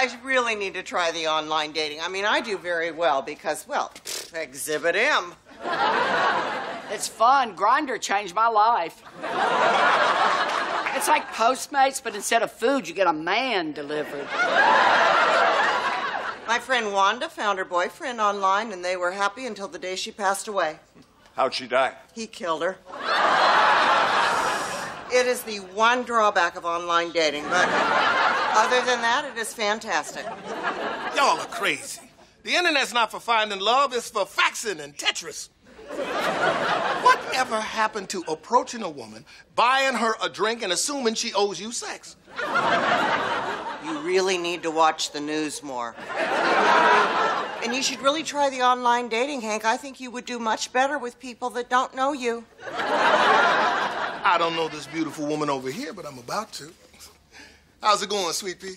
guys really need to try the online dating. I mean, I do very well because, well, exhibit M. It's fun. Grindr changed my life. It's like Postmates, but instead of food, you get a man delivered. My friend Wanda found her boyfriend online, and they were happy until the day she passed away. How'd she die? He killed her. It is the one drawback of online dating, but other than that, it is fantastic. Y'all are crazy. The internet's not for finding love, it's for faxing and Tetris. Whatever happened to approaching a woman, buying her a drink, and assuming she owes you sex? You really need to watch the news more. And you should really try the online dating, Hank. I think you would do much better with people that don't know you. I don't know this beautiful woman over here, but I'm about to. How's it going, sweet pea?